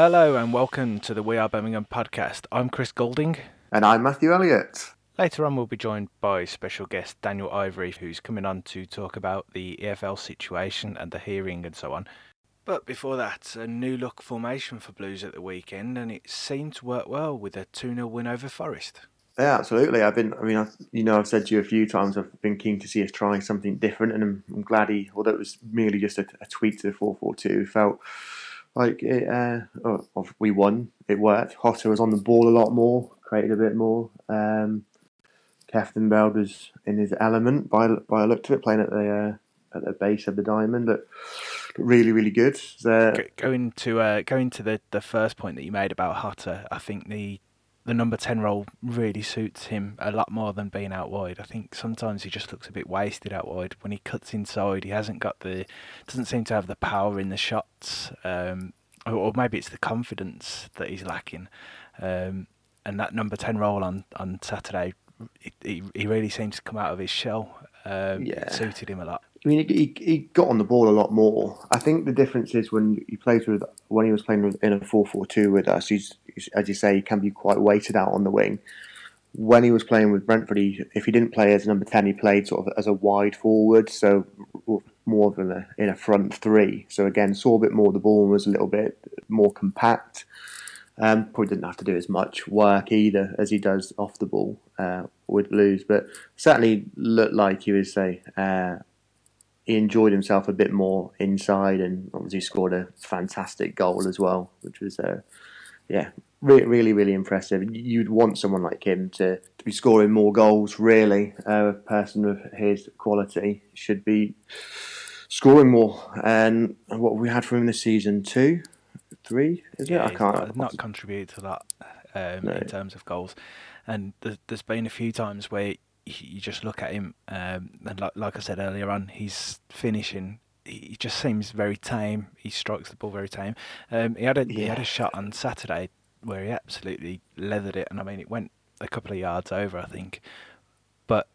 Hello and welcome to the We Are Birmingham podcast. I'm Chris Golding. And I'm Matthew Elliott. Later on, we'll be joined by special guest Daniel Ivory, who's coming on to talk about the EFL situation and the hearing and so on. But before that, a new look formation for Blues at the weekend, and it seemed to work well with a 2 0 win over Forest. Yeah, absolutely. I've been, I mean, I, you know, I've said to you a few times, I've been keen to see us try something different, and I'm, I'm glad he, although it was merely just a, a tweak to the 4 4 2, felt like it, uh, oh, we won. It worked. Jota was on the ball a lot more, created a bit more. Um, Kieftenbeld was in his element by by a look to it, playing at the uh, at the base of the diamond. Look, really, really good. Going to uh, going to the, the first point that you made about Jota, I think the the number ten role really suits him a lot more than being out wide. I think sometimes he just looks a bit wasted out wide. When he cuts inside, he hasn't got the doesn't seem to have the power in the shots, um, or, or, maybe it's the confidence that he's lacking. Um, and that number ten role on on Saturday, he, he really seems to come out of his shell. Um, yeah. It suited him a lot. I mean, he, he got on the ball a lot more. I think the difference is when he plays with when he was playing with, in a four four two with us. He's, he's, as you say, he can be quite weighted out on the wing. When he was playing with Brentford, he, if he didn't play as number ten, he played sort of as a wide forward, so more than a, in a front three. So again, saw a bit more the ball and was a little bit more compact. Um, probably didn't have to do as much work either as he does off the ball uh, with Blues, but certainly looked like he was say uh, he enjoyed himself a bit more inside, and obviously scored a fantastic goal as well, which was uh, yeah re- really really impressive. You'd want someone like him to, to be scoring more goals. Really, a person of his quality should be scoring more. And what we had from him this season, two, three, is yeah, it? I can't not, not contribute to that um, no. in terms of goals. And there's been a few times where you just look at him, um, and like, like I said earlier on, he's finishing. He just seems very tame. He strikes the ball very tame. Um, he had a yeah. he had a shot on Saturday where he absolutely leathered it, and I mean it went a couple of yards over, I think. But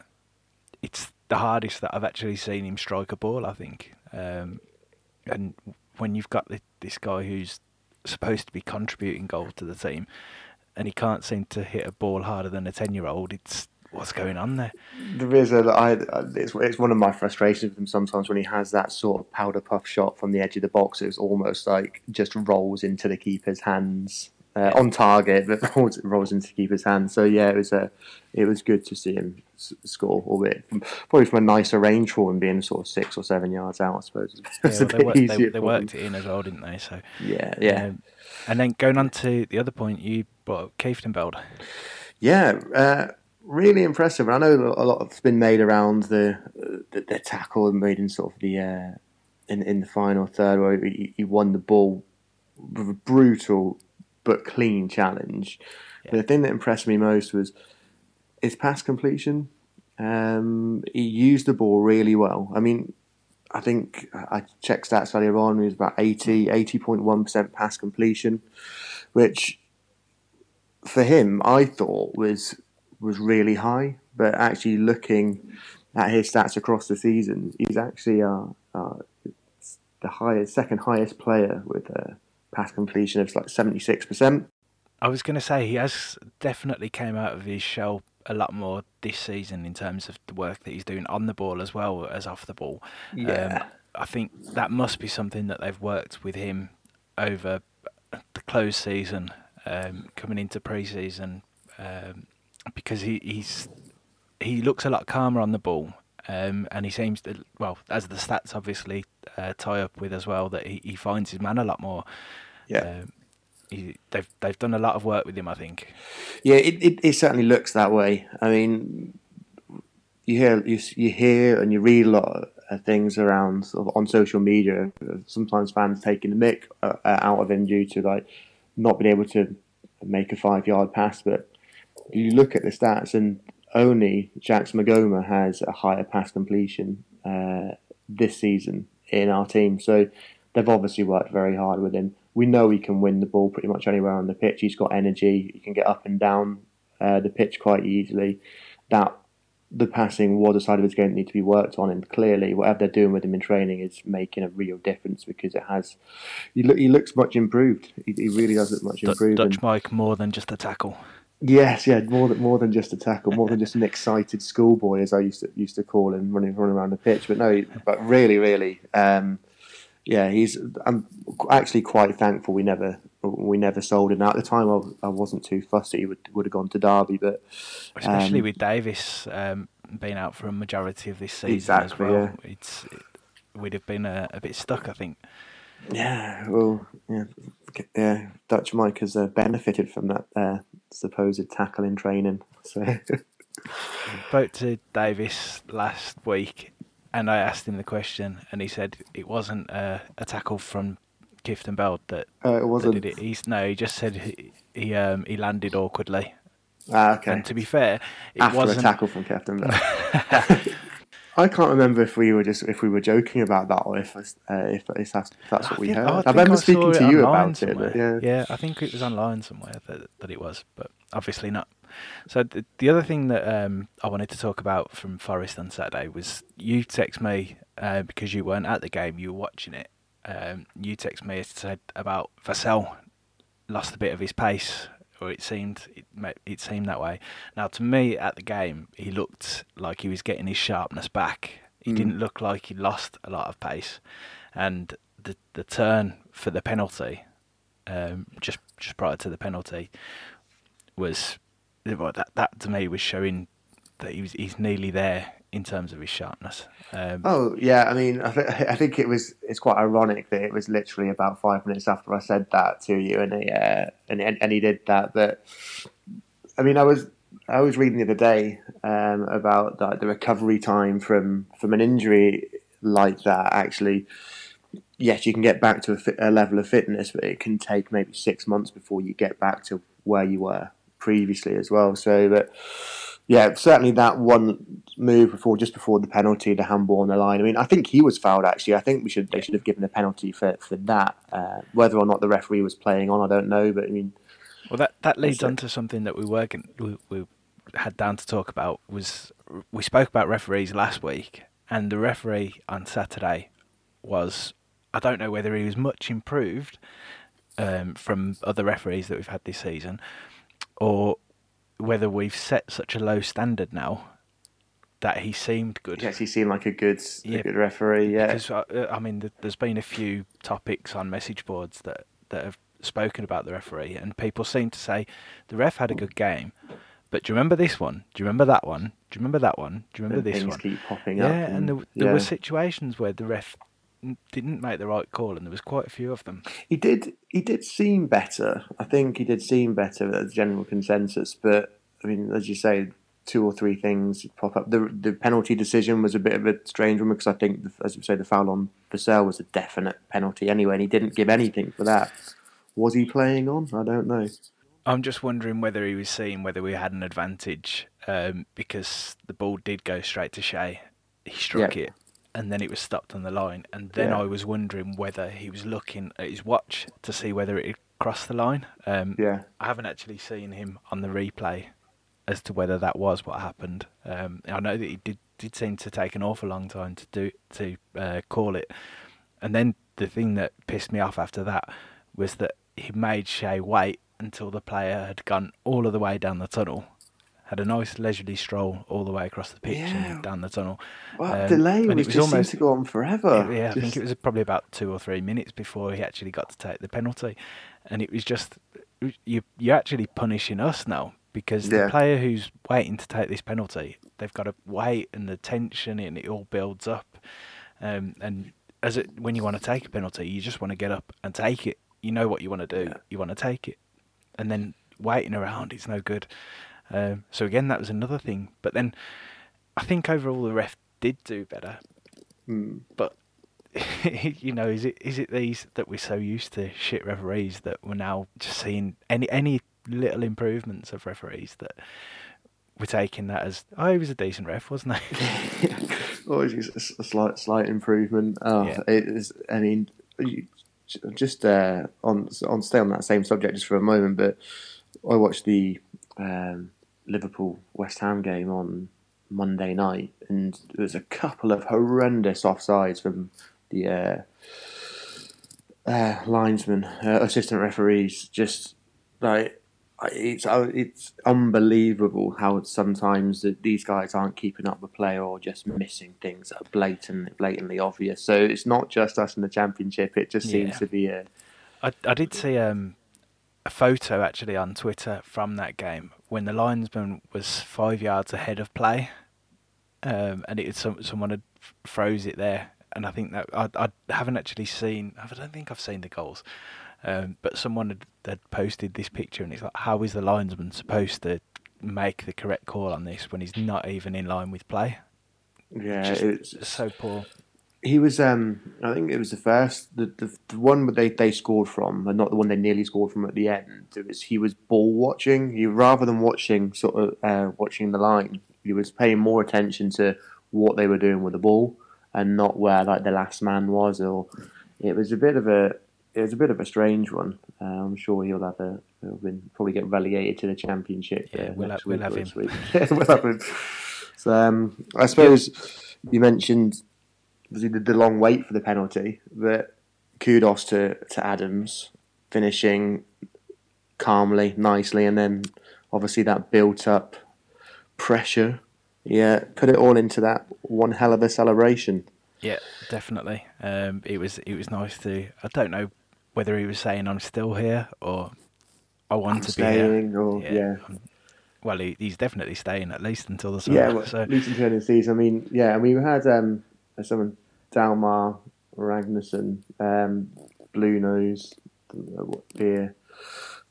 it's the hardest that I've actually seen him strike a ball. I think, um, and when you've got this guy who's supposed to be contributing goals to the team, and he can't seem to hit a ball harder than a ten-year-old, it's what's going on there? There is a. I, it's, it's one of my frustrations with him sometimes when he has that sort of powder puff shot from the edge of the box. It's almost like just rolls into the keeper's hands uh, on target, but rolls, rolls into keeper's hand. So yeah, it was a. It was good to see him score, albeit probably from a nicer range for him being sort of six or seven yards out. I suppose it's yeah, well, they, they, they worked it in as well, didn't they? So yeah, yeah. Um, and then going on to the other point, you brought up. Yeah. Uh, really impressive. I know a lot has been made around the the, the tackle and made in sort of the uh, in in the final third where he, he won the ball with a brutal but clean challenge. Yeah. But the thing that impressed me most was his pass completion. Um, he used the ball really well. I mean, I think I checked stats earlier on. He was about 80, 80.1% pass completion, which for him I thought was was really high. But actually, looking at his stats across the season, he's actually uh, uh, the highest, second highest player with a pass completion of like seventy six percent. I was going to say he has definitely came out of his shell a lot more this season in terms of the work that he's doing on the ball as well as off the ball. Yeah, um, I think that must be something that they've worked with him over the close season, um, coming into pre-season. Um, because he, he's he looks a lot calmer on the ball, um, and he seems to well as the stats obviously uh, tie up with as well that he, he finds his man a lot more. Yeah. Um, he, they've they've done a lot of work with him, I think. Yeah, it, it, it certainly looks that way. I mean, you hear you, you hear and you read a lot of things around sort of on social media. Sometimes fans taking the mick uh, out of him due to like not being able to make a five yard pass, but you look at the stats, and only Jacques Maghoma has a higher pass completion uh, this season in our team. So they've obviously worked very hard with him. We know he can win the ball pretty much anywhere on the pitch. He's got energy. He can get up and down uh, the pitch quite easily. That the passing was a side of his game that needed to be worked on, and clearly, whatever they're doing with him in training is making a real difference because it has. He, look, he looks much improved. He, he really does look much improved. Dutch and- Mike more than just a tackle. Yes, yeah, more than more than just a tackle, more than just an excited schoolboy, as I used to used to call him, running running around the pitch. But no, but really, really, um, yeah, he's. I'm actually quite thankful we never we never sold him. At the time, I, I wasn't too that he would would have gone to Derby, but especially Um, with Davis um, being out for a majority of this season Exactly, as well. yeah. It's it, we'd have been a, a bit stuck, I think. yeah, well, yeah, yeah, Dutch Mike has uh, benefited from that uh, supposed tackling training. So Spoke to Davis last week, and I asked him the question, and he said it wasn't a, a tackle from Kieftenbeld that, uh, it wasn't. did it. He's no, he just said he he, um, he landed awkwardly. Ah, okay. And to be fair, it after wasn't. a tackle from Kieftenbeld. I can't remember if we were just if we were joking about that or if uh, if, if that's, if that's I what we think- heard. I I, remember I speaking it to you about it, but somewhere. yeah. I think it was online somewhere that, that it was, but obviously not. So the, the other thing that um, I wanted to talk about from Forest on Saturday was you text me uh, because you weren't at the game, you were watching it. Um, you text me and said about Vassell lost a bit of his pace, or it seemed it, it seemed that way. Now to me at the game, he looked like he was getting his sharpness back. He Mm. didn't look like he lost a lot of pace, and the the turn for the penalty, um, just just prior to the penalty, was that that to me was showing that he was he's nearly there in terms of his sharpness. Um, Oh yeah, I mean, I, th- I think it was it's quite ironic that it was literally about five minutes after I said that to you, and he uh, and, and and he did that. But I mean, I was I was reading the other day um, about the, the recovery time from from an injury like that. Actually, yes, you can get back to a, fit, a level of fitness, but it can take maybe six months before you get back to where you were previously as well. So that yeah, certainly that one move before, just before the penalty, the handball on the line. I mean, I think he was fouled. Actually, I think we should they should have given a penalty for for that. Uh, whether or not the referee was playing on, I don't know. But I mean, Well, that that leads on to something that we were we, we had down to talk about was we spoke about referees last week, and the referee on Saturday was I don't know whether he was much improved um, from other referees that we've had this season, or whether we've set such a low standard now that he seemed good. yes, he seemed like a good Yeah. a good referee. Yeah, Because uh, I mean, there's been a few topics on message boards that that have spoken about the referee, and people seem to say the ref had a good game, but do you remember this one? Do you remember that one? Do you remember that one? Do you remember and this things one? keep popping Yeah, up. and there, there yeah. were situations where the ref didn't make the right call, and there was quite a few of them. He did. He did seem better. I think he did seem better as a general consensus. But I mean, as you say, two or three things pop up. The the penalty decision was a bit of a strange one because I think, as you say, the foul on Vassell was a definite penalty anyway, and he didn't give anything for that. Was he playing on? I don't know. I'm just wondering whether he was seeing whether we had an advantage um, because the ball did go straight to Che. He struck Yeah. it and then it was stopped on the line. And then Yeah. I was wondering whether he was looking at his watch to see whether it had crossed the line. Um, Yeah, I haven't actually seen him on the replay as to whether that was what happened. Um, I know that he did did seem to take an awful long time to do to uh, call it, and then the thing that pissed me off after that was that he made Che wait until the player had gone all of the way down the tunnel, had a nice leisurely stroll all the way across the pitch Yeah. and down the tunnel. well, Um, delay it was, was just almost- seemed to go on forever. Yeah, I think it was probably about two or three minutes before he actually got to take the penalty, and it was just you you're actually punishing us now because the player who's waiting to take this penalty, they've got to wait and the tension and it all builds up, um, and as it when you want to take a penalty, you just want to get up and take it. You know what you want to do, Yeah. you want to take it, and then waiting around it's no good. Um, so again, that was another thing. But then I think overall the ref did do better Mm. but you know, is it is it these that we're so used to shit referees that we're now just seeing any any little improvements of referees that we're taking that as oh he was a decent ref wasn't he? Always a, a slight slight improvement. Oh, Yeah. it is. I mean, you- just uh, on on stay on that same subject just for a moment. But I watched the um, Liverpool West Ham game on Monday night, and there was a couple of horrendous offsides from the uh, uh, linesmen, uh, assistant referees. Just like it's uh, it's unbelievable how sometimes that these guys aren't keeping up with play or just missing things that are blatant, blatantly obvious. So it's not just us in the championship; it just seems Yeah. to be a I, I did see um, a photo actually on Twitter from that game when the linesman was five yards ahead of play, um, and it some, someone had froze it there, and I think that I, I haven't actually seen. I don't think I've seen the goals, um, but someone had, had posted this picture, and it's like, how is the linesman supposed to make the correct call on this when he's not even in line with play? yeah. Just it's so poor. He was, um, I think it was the first, the, the, the one that they, they scored from, and not the one they nearly scored from at the end. It was he was ball watching. He rather than watching sort of uh, watching the line, he was paying more attention to what they were doing with the ball and not where like the last man was. Or it was a bit of a it was a bit of a strange one. Uh, I'm sure he'll have a he'll probably get relegated to the championship. Yeah, uh, we'll next ha- we'll have him. Yeah, we'll have him. So um, I suppose you mentioned obviously the, the long wait for the penalty, but kudos to, to Adams finishing calmly, nicely, and then obviously that built up pressure. Yeah, put it all into that one hell of a celebration. Yeah, definitely. Um, it was it was nice to. I don't know whether he was saying I'm still here or I want I'm to be here. or yeah, um, Well, he, he's definitely staying at least until the summer. yeah. Well, so at least until the the season. I mean, yeah. I mean, we had um, someone Dalmar Ragnarsson, um, Blue Nose, the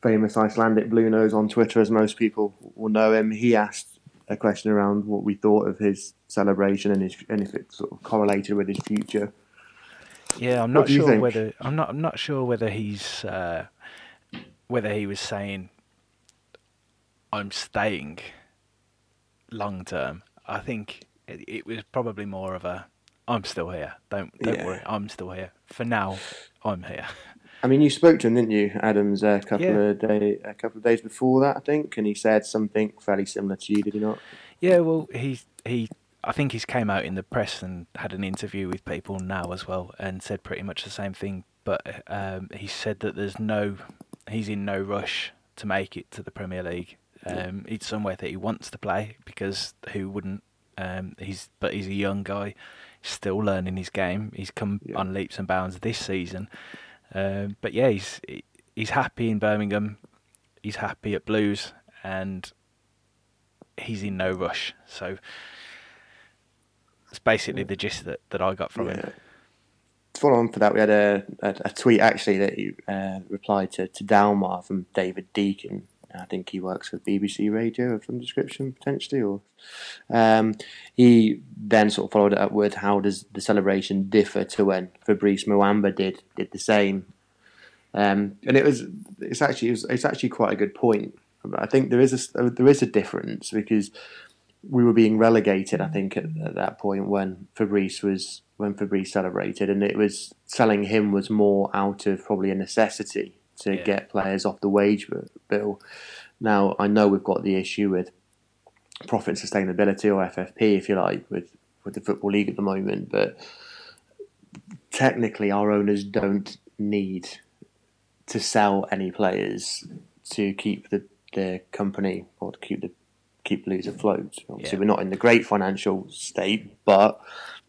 famous Icelandic Blue Nose on Twitter, as most people will know him. He asked a question around what we thought of his celebration and his and if it sort of correlated with his future. yeah, I'm not sure whether I'm not I'm not sure whether he's uh, whether he was saying I'm staying long term. I think it, it was probably more of a I'm still here. Don't don't Yeah. worry, I'm still here. For now, I'm here. I mean, you spoke to him, didn't you, Adams, a couple Yeah. of day, a couple of days before that, I think, and he said something fairly similar to you, did he not? Yeah, well, he he. I think he's came out in the press and had an interview with people now as well, and said pretty much the same thing. But um, he said that there's no, he's in no rush to make it to the Premier League. Um, it's somewhere that he wants to play because who wouldn't? Um, he's but he's a young guy, still learning his game. He's come Yeah. on leaps and bounds this season. Um, but yeah, he's he's happy in Birmingham. He's happy at Blues, and he's in no rush. So it's basically the gist that, that I got from Yeah. him. Follow on for that, we had a, a, a tweet actually that he uh, replied to, to Dalmar from David Deacon. I think he works for BBC Radio of some description potentially, or um, he then sort of followed it up with how does the celebration differ to when Fabrice Muamba did did the same, um, and it was it's actually it was, it's actually quite a good point. I think there is a there is a difference because we were being relegated. I think at, at that point when Fabrice was when Fabrice celebrated, and it was selling him was more out of probably a necessity to Yeah. get players off the wage bill. Now I know we've got the issue with profit sustainability or FFP, if you like, with with the football league at the moment, but technically our owners don't need to sell any players to keep the, the company or to keep the keep Blues afloat. Obviously, Yeah. we're not in the great financial state, but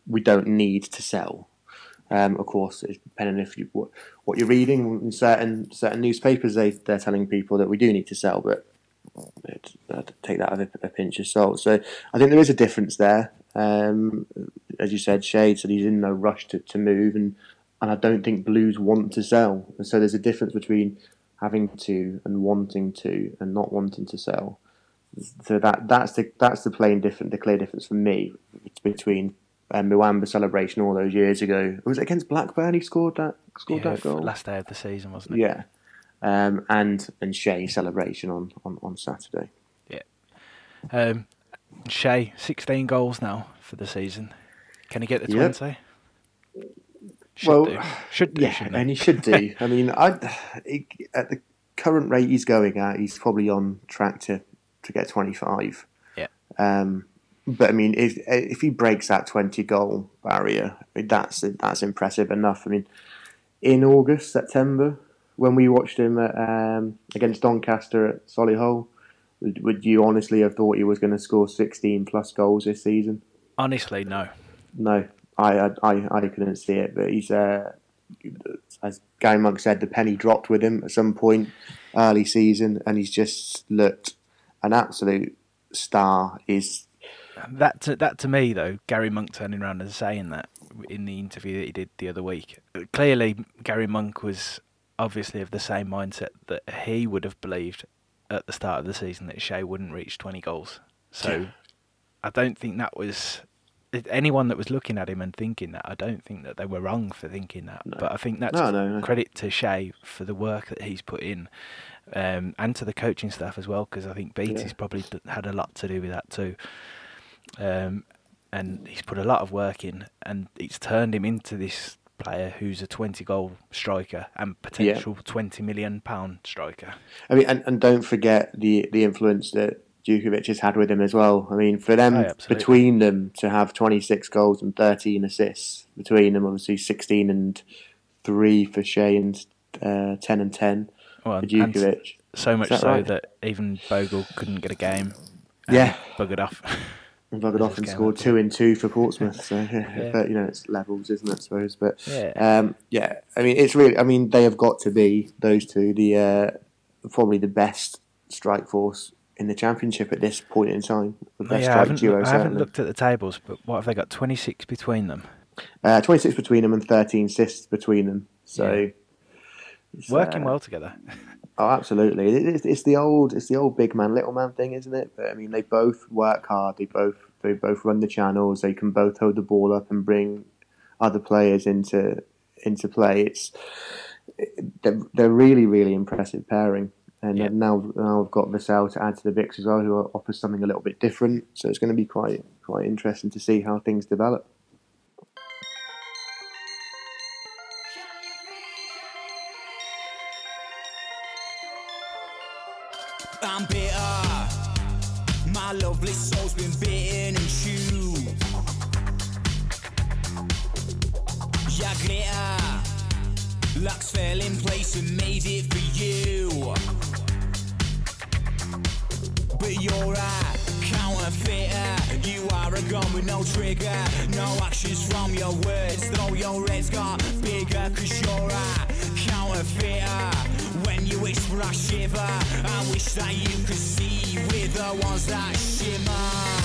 we don't need to sell. Um, of course, it's depending if you what, what you're reading in certain certain newspapers, they they're telling people that we do need to sell, but uh, take that with a, a pinch of salt. So I think there is a difference there. Um, as you said, Che said he's in no rush to, to move, and and I don't think Blues want to sell. And so there's a difference between having to and wanting to and not wanting to sell. So that that's the that's the plain different the clear difference for me between um, Muamba celebration all those years ago. Was it against Blackburn he scored that scored Yeah, that goal? last day of the season, wasn't it? Yeah. Um, and and Che celebration on, on, on Saturday. Yeah. Um, Che, 16 goals now for the season. Can he get the Yep. 20? Should Well, do. Should do, Yeah, and he? he should do. I mean, I at the current rate he's going at, he's probably on track to, to get twenty five. Yeah. Um, but I mean, if if he breaks that twenty goal barrier, I mean, that's that's impressive enough. I mean, in August, September, when we watched him at, um, against Doncaster at Solihull, would, would you honestly have thought he was going to score sixteen plus goals this season? Honestly, no. No, I I I couldn't see it, but he's uh, as Gary Monk said, the penny dropped with him at some point early season, and he's just looked an absolute star. Is that to, that to me though, Gary Monk turning around and saying that in the interview that he did the other week. Clearly, Gary Monk was obviously of the same mindset that he would have believed at the start of the season that Che wouldn't reach 20 goals. So I don't think that was anyone that was looking at him and thinking that. I don't think that they were wrong for thinking that. No. But I think that's no, no, credit to Che for the work that he's put in. Um, and to the coaching staff as well, because I think Beattie's yeah. probably had a lot to do with that too. Um, and he's put a lot of work in, and it's turned him into this player who's a 20 goal striker and potential yeah. 20 million pound striker. I mean, and, and don't forget the the influence that Jutkiewicz has had with him as well. I mean, for them, oh, between them, to have 26 goals and 13 assists between them, obviously 16 and 3 for Che and uh, 10 and 10 well, for Jutkiewicz. So much that so right? that even Bogle couldn't get a game. Yeah. Buggered off. and and scored two in two for Portsmouth. So, yeah. but you know, it's levels, isn't it? I suppose. But yeah. Um, yeah, I mean, it's really. I mean, they have got to be those two the uh, probably the best strike force in the championship at this point in time. The best yeah, I haven't, duo, I haven't looked at the tables, but what have they got? Twenty six between them. Uh, Twenty six between them and thirteen assists between them. So yeah. working uh, well together. Oh, absolutely! It's, it's the old, it's the old big man, little man thing, isn't it? But I mean, they both work hard. They both, they both run the channels. They can both hold the ball up and bring other players into into play. It's they're, they're really, really impressive pairing. And yeah. now, now I've got Vassell to add to the mix as well, who offers something a little bit different. So it's going to be quite quite interesting to see how things develop. Made it for you but you're a counterfeiter. You are a gun with no trigger, no actions from your words. Though your head's got bigger, cause you're a counterfeiter. When you whisper, I shiver. I wish that you could see with the ones that shimmer.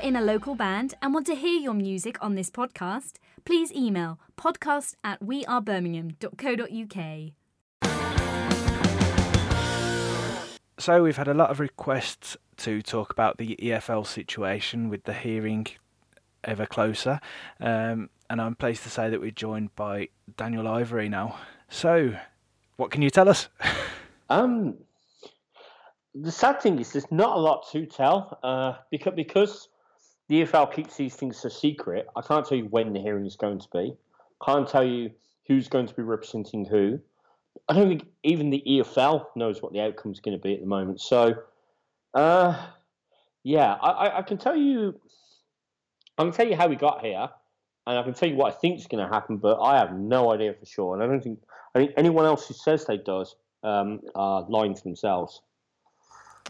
In a local band and want to hear your music on this podcast, please email podcast at wearebirmingham.co.uk. So we've had a lot of requests to talk about the EFL situation with the hearing ever closer, um, and I'm pleased to say that we're joined by Daniel Ivory now. So, what can you tell us? um, the sad thing is, there's not a lot to tell uh, because because the EFL keeps these things a secret. I can't tell you when the hearing is going to be. Can't tell you who's going to be representing who. I don't think even the EFL knows what the outcome is going to be at the moment. So, uh, yeah, I, I, can tell you, I can tell you how we got here, and I can tell you what I think is going to happen, but I have no idea for sure. And I don't think I think anyone else who says they does um, are lying to themselves.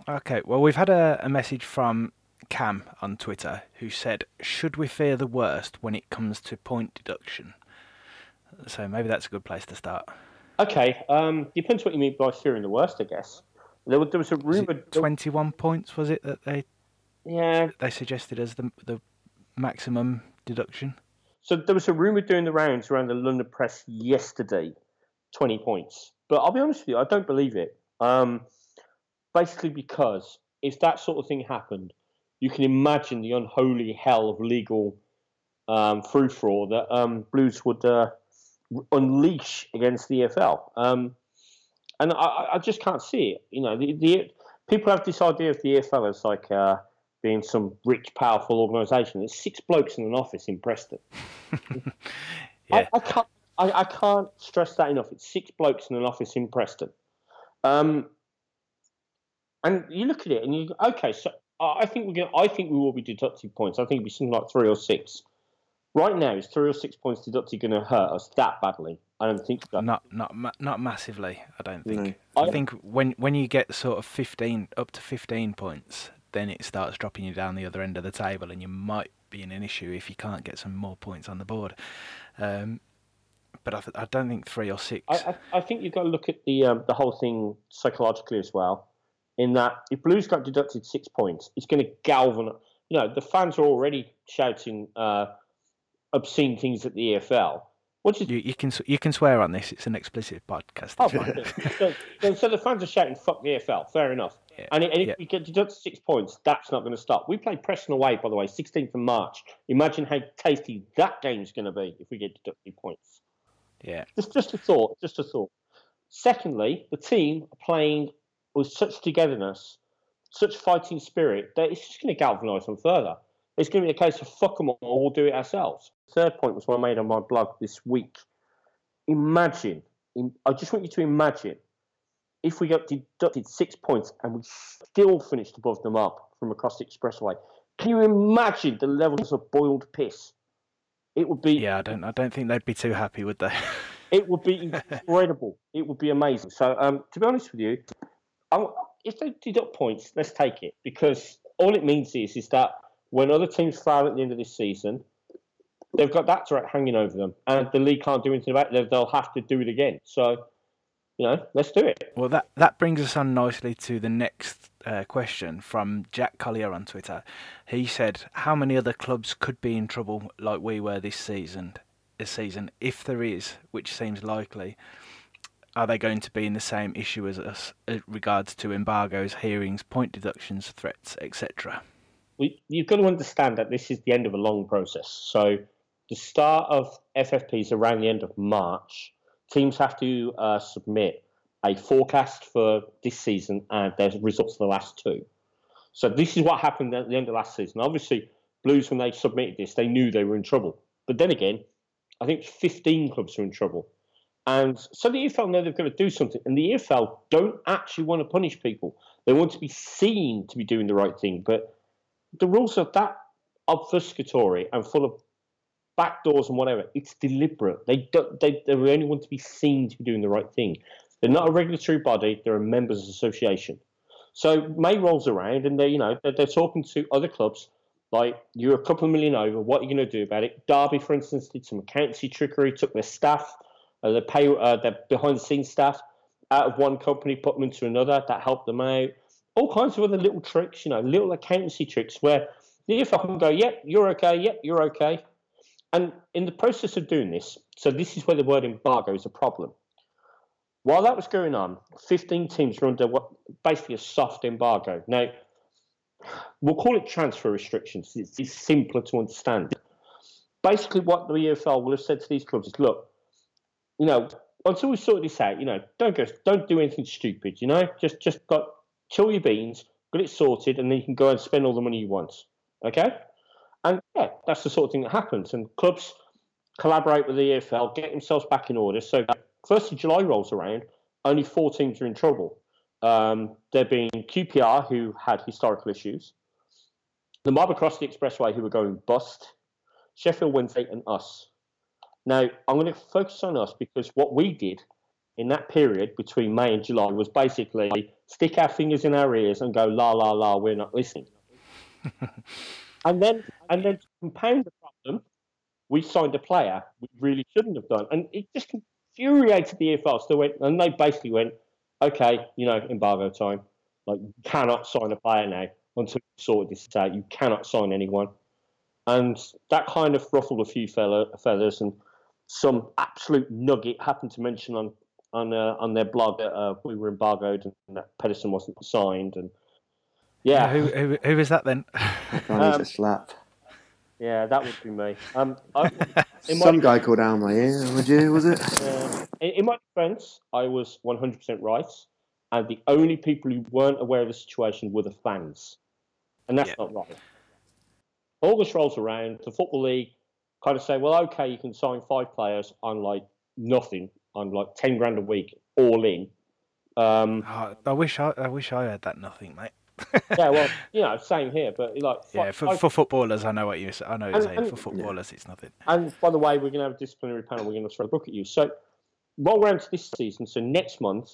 Okay, well, we've had a, a message from Cam on Twitter who said, "Should we fear the worst when it comes to point deduction?" So maybe that's a good place to start. Okay, um, depends what you mean by fearing the worst, I guess. There, was, there was a rumor. Twenty-one points was it that they? Yeah. They suggested as the the maximum deduction. So there was a rumor doing the rounds around the London press yesterday, twenty points. But I'll be honest with you, I don't believe it. Um, basically, because if that sort of thing happened, you can imagine the unholy hell of legal um, frou frou that um, Blues would uh, unleash against the EFL. Um, and I, I, just can't see it. You know, the, the people have this idea of the EFL as like uh, being some rich, powerful organisation. There's six blokes in an office in Preston. yeah. I, I, can't. I, I, can't stress that enough. It's six blokes in an office in Preston. Um, and you look at it and you go, okay, so I think we're going. I think we will be deducting points. I think it'll be something like three or six. Right now, is three or six points deducted going to hurt us that badly? I don't think so. Not not not massively. I don't think. No. I, I think when when you get sort of fifteen up to fifteen points, then it starts dropping you down the other end of the table, and you might be in an issue if you can't get some more points on the board. Um, but I, th- I, don't think three or six. I, I, I, think you've got to look at the um, the whole thing psychologically as well. In that, if Blues got deducted six points, it's going to galvanise. You know, the fans are already shouting. Uh, obscene things at the EFL. What you, you can you can swear on this. It's an explicit podcast. Oh, so, so, the fans are shouting "fuck the EFL." Fair enough. Yeah. And, and if yeah. we get to six points, that's not going to stop. We play Preston away, by the way, 16th of March. Imagine how tasty that game's going to be if we get deducted points. Yeah. Just just a thought. Just a thought. Secondly, the team are playing with such togetherness, such fighting spirit that it's just going to galvanise them further. It's going to be a case of fuck them all, or we'll do it ourselves. Third point was one I made on my blog this week. Imagine, I just want you to imagine if we got deducted six points and we still finished above them up from across the expressway. Can you imagine the levels of boiled piss? It would be. Yeah, I don't. I don't think they'd be too happy, would they? it would be incredible. it would be amazing. So, um, to be honest with you, I'm, if they deduct points, let's take it because all it means is is that when other teams fail at the end of this season, they've got that threat hanging over them, and the league can't do anything about it. They'll have to do it again. So, you know, let's do it. Well, that that brings us on nicely to the next uh, question from Jack Collier on Twitter. He said, "How many other clubs could be in trouble like we were this season? This season, if there is, which seems likely." Are they going to be in the same issue as us in uh, regards to embargoes, hearings, point deductions, threats, etc.? we, you've got to understand that this is the end of a long process. So the start of FFP is around the end of March. Teams have to uh, submit a forecast for this season and their results for the last two. So this is what happened at the end of last season. Obviously, Blues, when they submitted this, they knew they were in trouble. But then again, I think 15 clubs are in trouble. And so the EFL know they've got to do something. And the EFL don't actually want to punish people. They want to be seen to be doing the right thing. But the rules are that obfuscatory and full of backdoors and whatever. It's deliberate. They don't. They they only want to be seen to be doing the right thing. They're not a regulatory body. They're a members association. So May rolls around and they you know they're, they're talking to other clubs like you're a couple of million over. What are you going to do about it? Derby, for instance, did some accountancy trickery. Took their staff, uh, their pay, uh, their behind the scenes staff out of one company, put them into another. That helped them out all kinds of other little tricks, you know, little accountancy tricks where The EFL can go, yep, you're okay, yep, you're okay. And in the process of doing this, so this is where the word embargo is a problem. While that was going on, 15 teams were under what basically a soft embargo. Now, we'll call it transfer restrictions. It's simpler to understand. Basically, what the EFL will have said to these clubs is, look, you know, until we sort this out, you know, don't go, don't do anything stupid. You know, just just got chill your beans, get it sorted, and then you can go and spend all the money you want. Okay, and yeah, that's the sort of thing that happens. And clubs collaborate with the EFL, get themselves back in order. So first of July rolls around, only four teams are in trouble. Um, there being QPR, who had historical issues, the Mob across the Expressway, who were going bust, Sheffield Wednesday, and us. Now, I'm going to focus on us because what we did in that period between May and July was basically stick our fingers in our ears and go, la, la, la, we're not listening. and then, and then to compound the problem, we signed a player we really shouldn't have done. And it just infuriated the EFL. So went, and they basically went, okay, you know, embargo time. Like, you cannot sign a player now until you sort this out. You cannot sign anyone. And that kind of ruffled a few fella, feathers. And some absolute nugget happened to mention on on uh, on their blog that uh, we were embargoed and that Pedersen wasn't signed and yeah, who, who who is that then? um, a slap. Yeah, that would be me. Um, I, Some my, guy called down my ear. Would you? Was it? Uh, in, in, my defence, I was 100% right, and the only people who weren't aware of the situation were the fans, and that's yeah. not right. August rolls around, the football league kind of say, well, okay, you can sign five players on like nothing, on like ten grand a week, all in. Um, oh, I wish I, I wish I had that nothing, mate. yeah, well, you know, same here, but like, yeah, for, for footballers, I know what you, I know you're and, saying. And, for footballers, yeah. it's nothing. And by the way, we're going to have a disciplinary panel. We're going to throw a book at you. So, roll around to this season. So next month,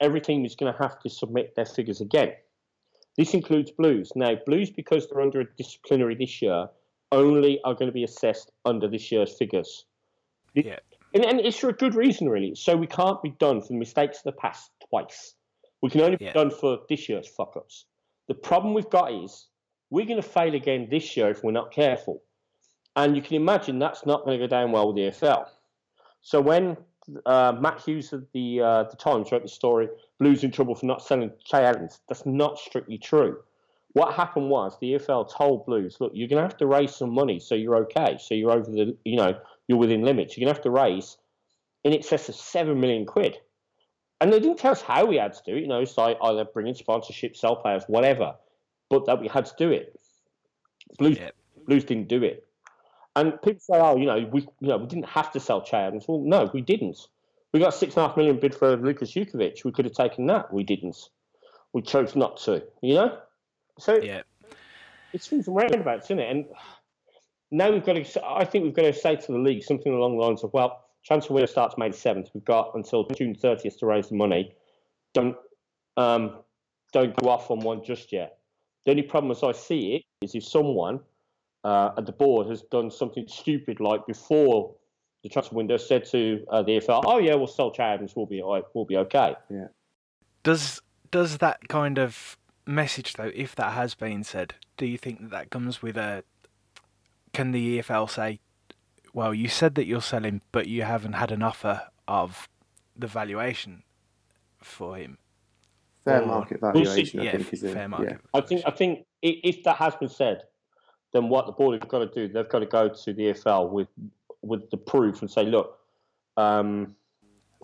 every team is going to have to submit their figures again. This includes Blues. Now, Blues, because they're under a disciplinary this year, only are going to be assessed under this year's figures. Yeah. And, and, it's for a good reason, really. So we can't be done for the mistakes of the past twice. We can only be yeah. done for this year's fuck ups. The problem we've got is we're going to fail again this year if we're not careful. And you can imagine that's not going to go down well with the EFL. So when uh, Matt Hughes of the uh, the Times wrote the story, Blues in trouble for not selling Che Adams, that's not strictly true. What happened was the EFL told Blues, look, you're going to have to raise some money so you're okay, so you're over the, you know, you're within limits. You're going to have to raise in excess of seven million quid. And they didn't tell us how we had to do it, you know, so oh, either bring in sponsorship, sell players, whatever, but that we had to do it. Blues, yeah. Blues didn't do it. And people say, oh, you know, we, you know, we didn't have to sell Che Adams. Well, no, we didn't. We got six and a half million bid for Lukas Jutkiewicz. We could have taken that. We didn't. We chose not to, you know? So yeah, it swings and roundabouts, isn't it? And now we've got to. I think we've got to say to the league something along the lines of, well, transfer window starts May seventh. We've got until June thirtieth to raise the money. Don't um, don't go off on one just yet. The only problem, as I see it, is if someone uh, at the board has done something stupid like before the transfer window said to uh, the EFL, "Oh yeah, we'll sell Che Adams. We'll be we'll be okay." Yeah. Does does that kind of message though, if that has been said, do you think that that comes with a? Can the EFL say, well, you said that you're selling, but you haven't had an offer of the valuation for him? Fair or, market valuation, yeah, I think, is fair market. Yeah. I think I think if that has been said, then what the board have got to do, they've got to go to the EFL with with the proof and say, look, um,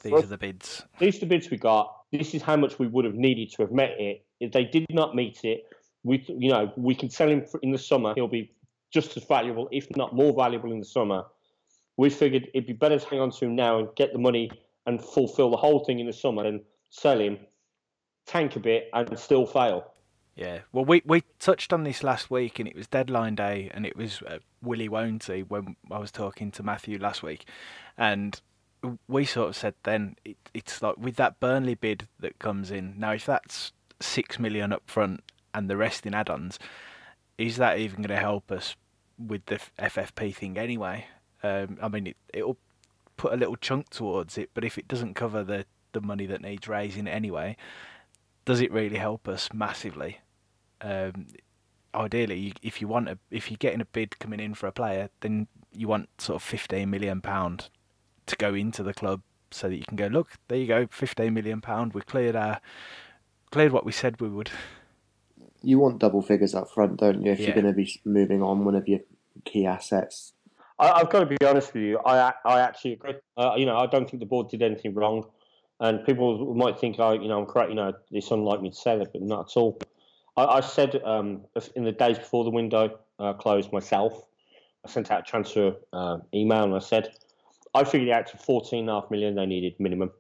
these are the bids. These are the bids we got. This is how much we would have needed to have met it. If they did not meet it, we you know we can sell him in the summer. He'll be just as valuable, if not more valuable, in the summer. We figured it'd be better to hang on to him now and get the money and fulfil the whole thing in the summer and sell him, tank a bit, and still fail. Yeah, well, we we touched on this last week, and it was deadline day, and it was uh, Willie won't he when I was talking to Matthew last week, and we sort of said then it, it's like with that Burnley bid that comes in now, if that's six million up front and the rest in add-ons, is that even going to help us with the FFP thing anyway? Um, I mean, it, it'll put a little chunk towards it, but if it doesn't cover the the money that needs raising anyway, does it really help us massively? Um, ideally, if you want a, if you're getting a bid coming in for a player, then you want sort of 15 million pound to go into the club so that you can go look there you go 15 million pound we cleared our cleared what we said we would You want double figures up front, don't you? If Yeah. you're going to be moving on one of your key assets. I, I've got to be honest with you. I I actually agree. Uh, you know, I don't think the board did anything wrong, and people might think, oh, you know, I'm correct. You know, it's unlike me to say that, but not at all. I, I said um, in the days before the window uh, closed myself, I sent out a transfer uh, email and I said, I figured out to 14 and a half million they needed minimum,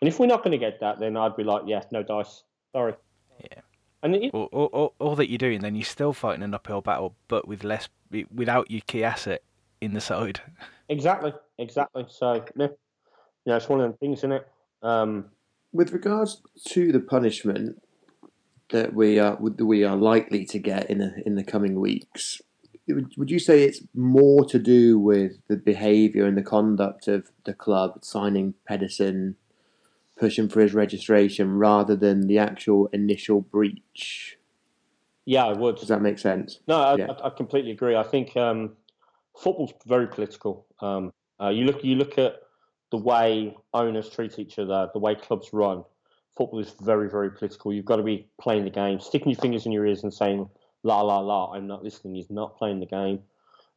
and if we're not going to get that, then I'd be like, yeah, no dice, sorry. Yeah. And it, all, all, all, all that you're doing then you're still fighting an uphill battle but with less without your key asset in the side exactly, exactly. So yeah, you know, it's one of them things, isn't it? Um, With regards to the punishment that we are that we are likely to get in the in the coming weeks, would, would you say it's more to do with the behaviour and the conduct of the club signing Pedersen, pushing for his registration, rather than the actual initial breach? yeah, I would. Does that make sense? No, I, Yeah. I, I completely agree. I think um, football's very political. Um, uh, you look, you look at the way owners treat each other, the way clubs run. Football is very, very political. You've got to be playing the game, sticking your fingers in your ears and saying "la la la." I'm not listening. He's not playing the game.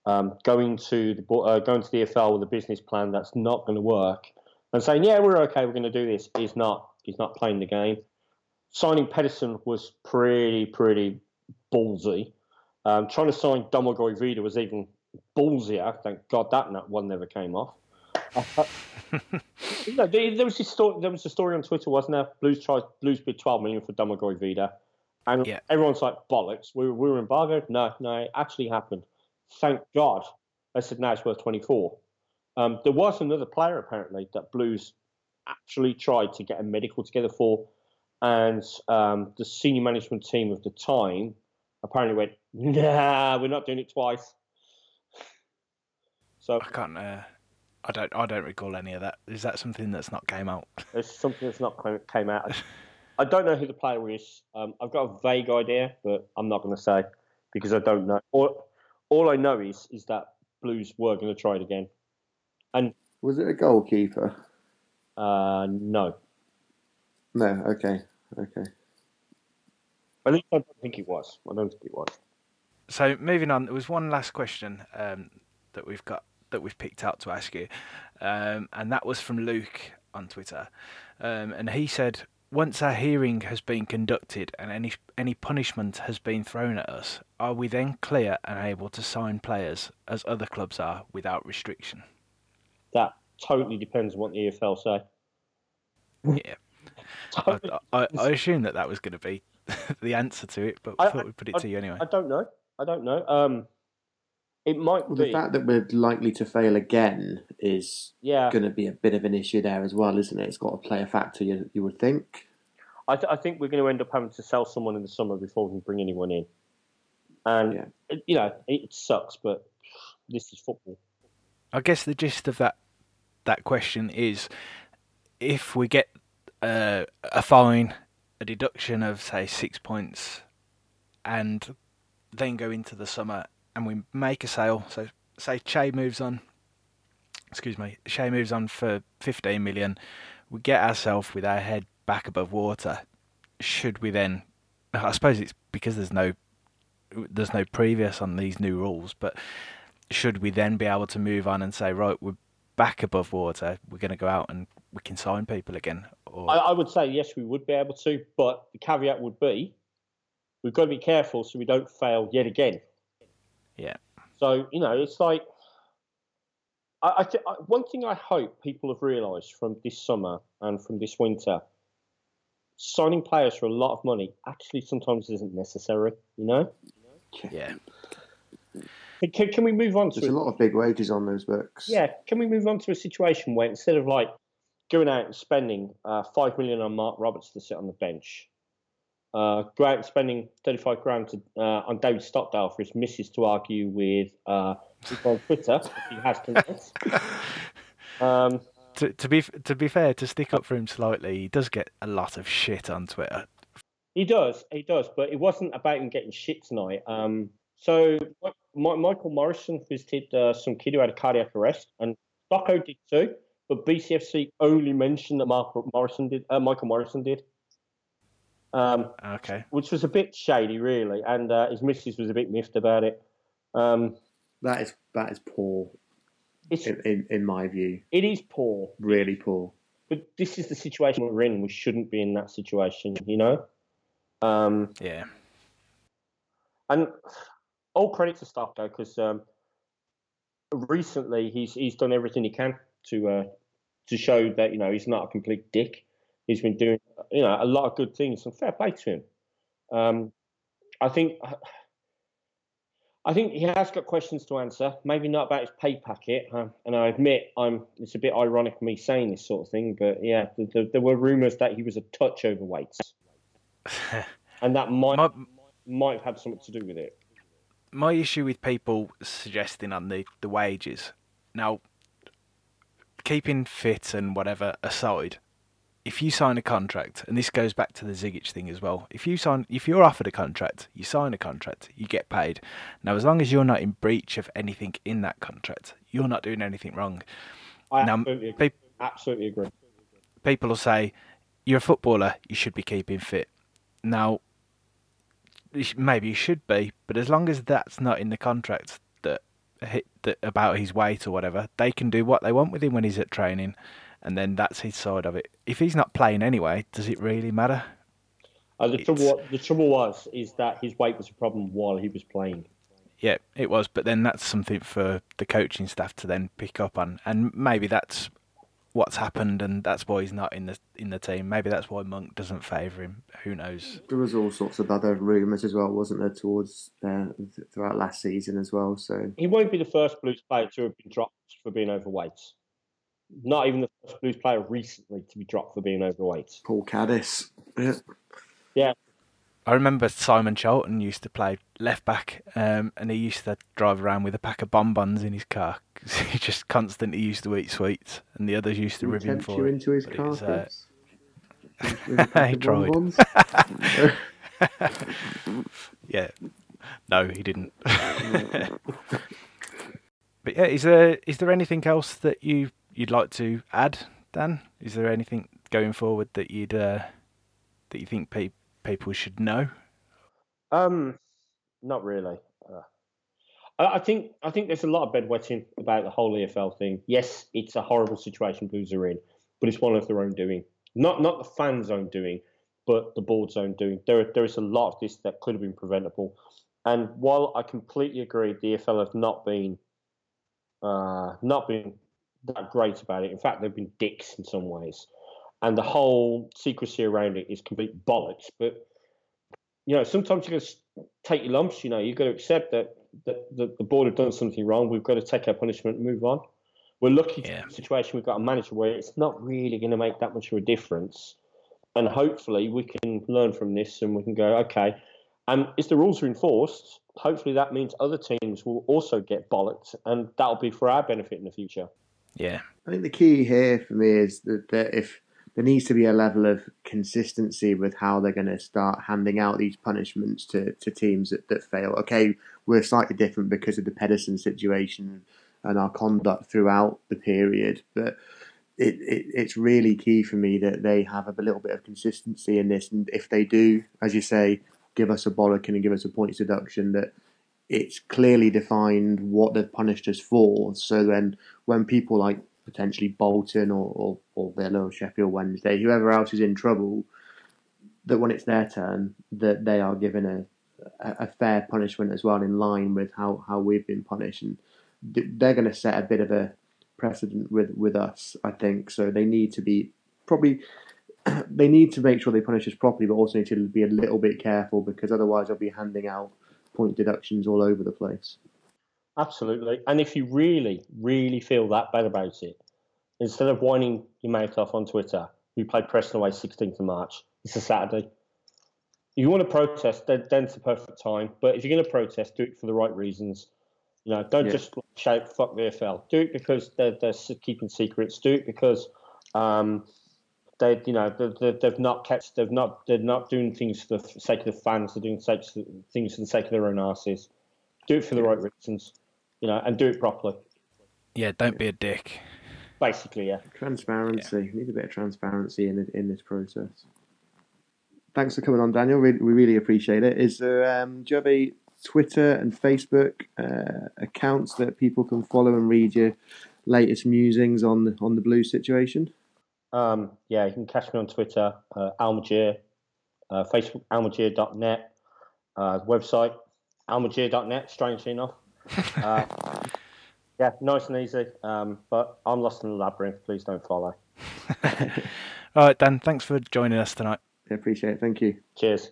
Um, going to the uh, going to the EFL with a business plan that's not going to work, and saying "yeah, we're okay, we're going to do this." Is not. He's not playing the game. Signing Pedersen was pretty, pretty ballsy. Um, trying to sign Domagoj Vida was even ballsier. Thank God that n- one never came off. you know, there, there was this story. There was a story on Twitter, wasn't there? Blues tried Blues bid twelve million for Domagoj Vida, and Yeah. everyone's like bollocks. We were, we were embargoed. No, no, it actually happened. Thank God. I said now it's worth twenty four. Um, there was another player apparently that Blues actually tried to get a medical together for, and um, the senior management team of the time apparently went, "Nah, we're not doing it twice." So I can't uh, I don't I don't recall any of that is that something that's not came out it's something that's not came- came out. I don't know who the player is. Um, I've got a vague idea, but I'm not going to say because I don't know. All, all I know is is that Blues were going to try it again. And Was it a goalkeeper? uh, no, No. Okay. Okay. at least I don't think it was. I don't think it was. So moving on, there was one last question um, that we've got that we've picked out to ask you, um, and that was from Luke on Twitter, um, and he said, "Once our hearing has been conducted and any any punishment has been thrown at us, are we then clear and able to sign players as other clubs are without restriction?" That totally depends on what the EFL say. Yeah, I, I, I assumed that that was going to be the answer to it, but I- I thought we'd put it I- to you anyway. I don't know. I don't know. Um, it might Well, be. the fact that we're likely to fail again is yeah, going to be a bit of an issue there as well, isn't it? It's got to play a factor, you, you would think. I, th- I think we're going to end up having to sell someone in the summer before we can bring anyone in. And Yeah. it- you know, it sucks, but this is football. I guess the gist of that that question is if we get uh, a fine, a deduction of say six points, and then go into the summer and we make a sale. So say Che moves on. Excuse me, Che moves on for fifteen million. We get ourselves with our head back above water. Should we then? I suppose it's because there's no there's no previous on these new rules, but should we then be able to move on and say, right, we're back above water, we're going to go out and we can sign people again? Or I, I would say yes, we would be able to, but the caveat would be we've got to be careful so we don't fail yet again. yeah, So you know, it's like I, I, th- I one thing I hope people have realised from this summer and from this winter, signing players for a lot of money actually sometimes isn't necessary. You know, yeah, can, can we move on There's to a lot of big wages on those books. Yeah, can we move on to a situation where instead of like going out and spending uh, five million on Marc Roberts to sit on the bench, uh, go out and spending thirty-five grand to, uh, on David Stockdale for his missus to argue with uh, people on Twitter if he has consent. um, To, to be to be fair, to stick up for him slightly, he does get a lot of shit on Twitter. He does, he does, but it wasn't about him getting shit tonight. Um, so Michael Morrison visited uh, some kid who had a cardiac arrest, and Stocko did too. But BCFC only mentioned that Mark Morrison did. Uh, Michael Morrison did. Um, okay. Which was a bit shady, really, and uh, his missus was a bit miffed about it. Um, that is that is poor. In, in, in my view, it is poor. Really poor. But this is the situation we're in. We shouldn't be in that situation, you know. Um, yeah. And all credit to Stocko because um, recently he's he's done everything he can to uh, to show that you know he's not a complete dick. He's been doing you know a lot of good things, and fair play to him. Um, I think I think he has got questions to answer. Maybe not about his pay packet, and I admit I'm. It's a bit ironic me saying this sort of thing, but yeah, the, the, there were rumours that he was a touch overweight, and that might my, might have had something to do with it. My issue with people suggesting on the the wages now, keeping fit and whatever aside, if you sign a contract, and this goes back to the Zigic thing as well, if you sign, if you're offered a contract, you sign a contract, you get paid. Now, as long as you're not in breach of anything in that contract, you're not doing anything wrong. I now, absolutely, agree. Pe- absolutely agree. People will say, "You're a footballer, you should be keeping fit." Now, maybe you should be, but as long as that's not in the contract that, that about his weight or whatever, they can do what they want with him when he's at training and then that's his side of it. If he's not playing anyway, does it really matter? Uh, the trouble, the trouble was, is that his weight was a problem while he was playing. Yeah, it was, but then that's something for the coaching staff to then pick up on, and maybe that's what's happened, and that's why he's not in the in the team. Maybe that's why Monk doesn't favour him. Who knows? There was all sorts of other rumours as well, wasn't there, towards uh, throughout last season as well. So he won't be the first Blues player to have been dropped for being overweight not even the first Blues player recently to be dropped for being overweight. Paul Caddis. Yeah. Yeah. I remember Simon Charlton used to play left back, um, and he used to drive around with a pack of bonbons in his car. he just constantly used to eat sweets, and the others used to rib him for you it. into his car. Uh... he tried. yeah. No, he didn't. but yeah, is there is there anything else that you you'd like to add, Dan? Is there anything going forward that you'd uh, that you think pe- people should know? Um, not really. Uh, I think I think there's a lot of bedwetting about the whole EFL thing. Yes, it's a horrible situation Blues are in, but it's one of their own doing. Not not the fans' own doing, but the board's own doing. There there is a lot of this that could have been preventable. And while I completely agree, the EFL have not been uh, not been that great about it. In fact, they've been dicks in some ways, and the whole secrecy around it is complete bollocks. But you know, sometimes you got to take your lumps. You know, you've got to accept that that, that the board have done something wrong. We've got to take our punishment and move on. We're lucky yeah. the situation we've got a manager where it's not really going to make that much of a difference, and hopefully we can learn from this and we can go okay. And if the rules are enforced, hopefully that means other teams will also get bollocked, and that'll be for our benefit in the future. Yeah. I think the key here for me is that, that if there needs to be a level of consistency with how they're going to start handing out these punishments to, to teams that, that fail. Okay, we're slightly different because of the Pedersen situation and our conduct throughout the period, but it, it, it's really key for me that they have a little bit of consistency in this. And if they do, as you say, give us a bollocking and give us a points deduction, that it's clearly defined what they've punished us for. So then, when people like potentially Bolton or, or, or Villa or Sheffield Wednesday, whoever else is in trouble, that when it's their turn, that they are given a, a, fair punishment as well, in line with how, how we've been punished. And they're going to set a bit of a precedent with, with us, I think. So they need to be probably they need to make sure they punish us properly, but also need to be a little bit careful because otherwise they'll be handing out point deductions all over the place. Absolutely. And if you really, really feel that bad about it, instead of whining your mouth off on Twitter, we played Preston away 16th of March. It's a Saturday. If you want to protest, then, then it's the perfect time. But if you're going to protest, do it for the right reasons. You know, don't yeah. just shout "fuck the EFL." Do it because they're, they're keeping secrets. Do it because um, they, you know, they, they've not kept, they've not, they're not doing things for the sake of the fans. They're doing things for the sake of their own asses. Do it for the right reasons, you know, and do it properly. Yeah, don't be a dick. Basically, yeah. Transparency. Yeah. need a bit of transparency in in this process. Thanks for coming on, Daniel. We, we really appreciate it. Is there? Um, do you have a Twitter and Facebook uh, accounts that people can follow and read your latest musings on the, on the blue situation? Um, yeah, you can catch me on Twitter, uh, Almagir, uh, Facebook, almagir.net, uh, website, almagir.net, strangely enough. Uh, yeah, nice and easy. Um, but I'm lost in the labyrinth. Please don't follow. All right, Dan, thanks for joining us tonight. I appreciate it. Thank you. Cheers.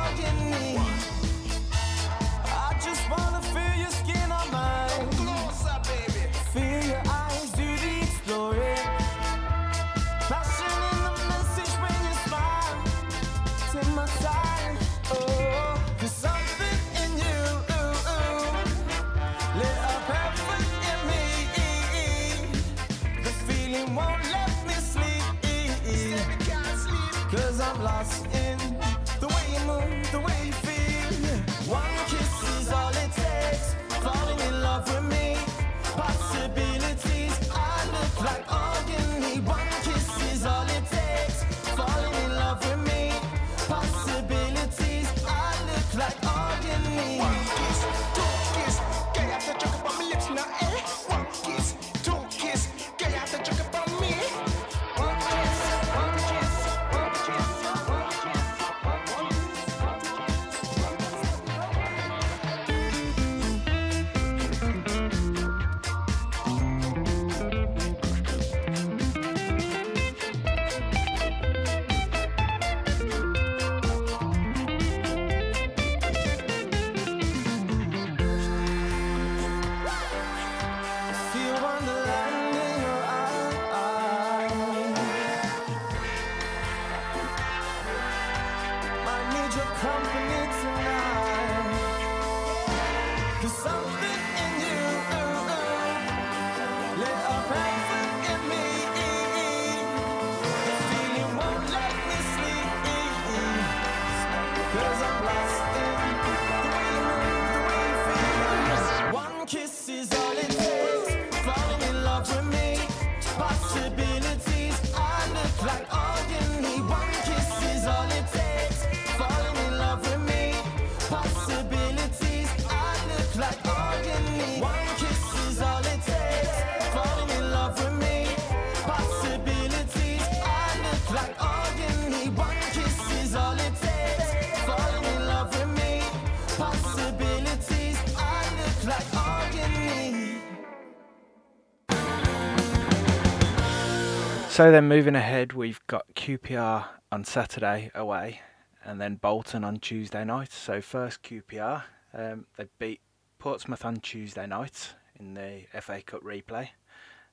So then moving ahead, we've got QPR on Saturday away, and then Bolton on Tuesday night. So first QPR, um, they beat Portsmouth on Tuesday night in the FA Cup replay.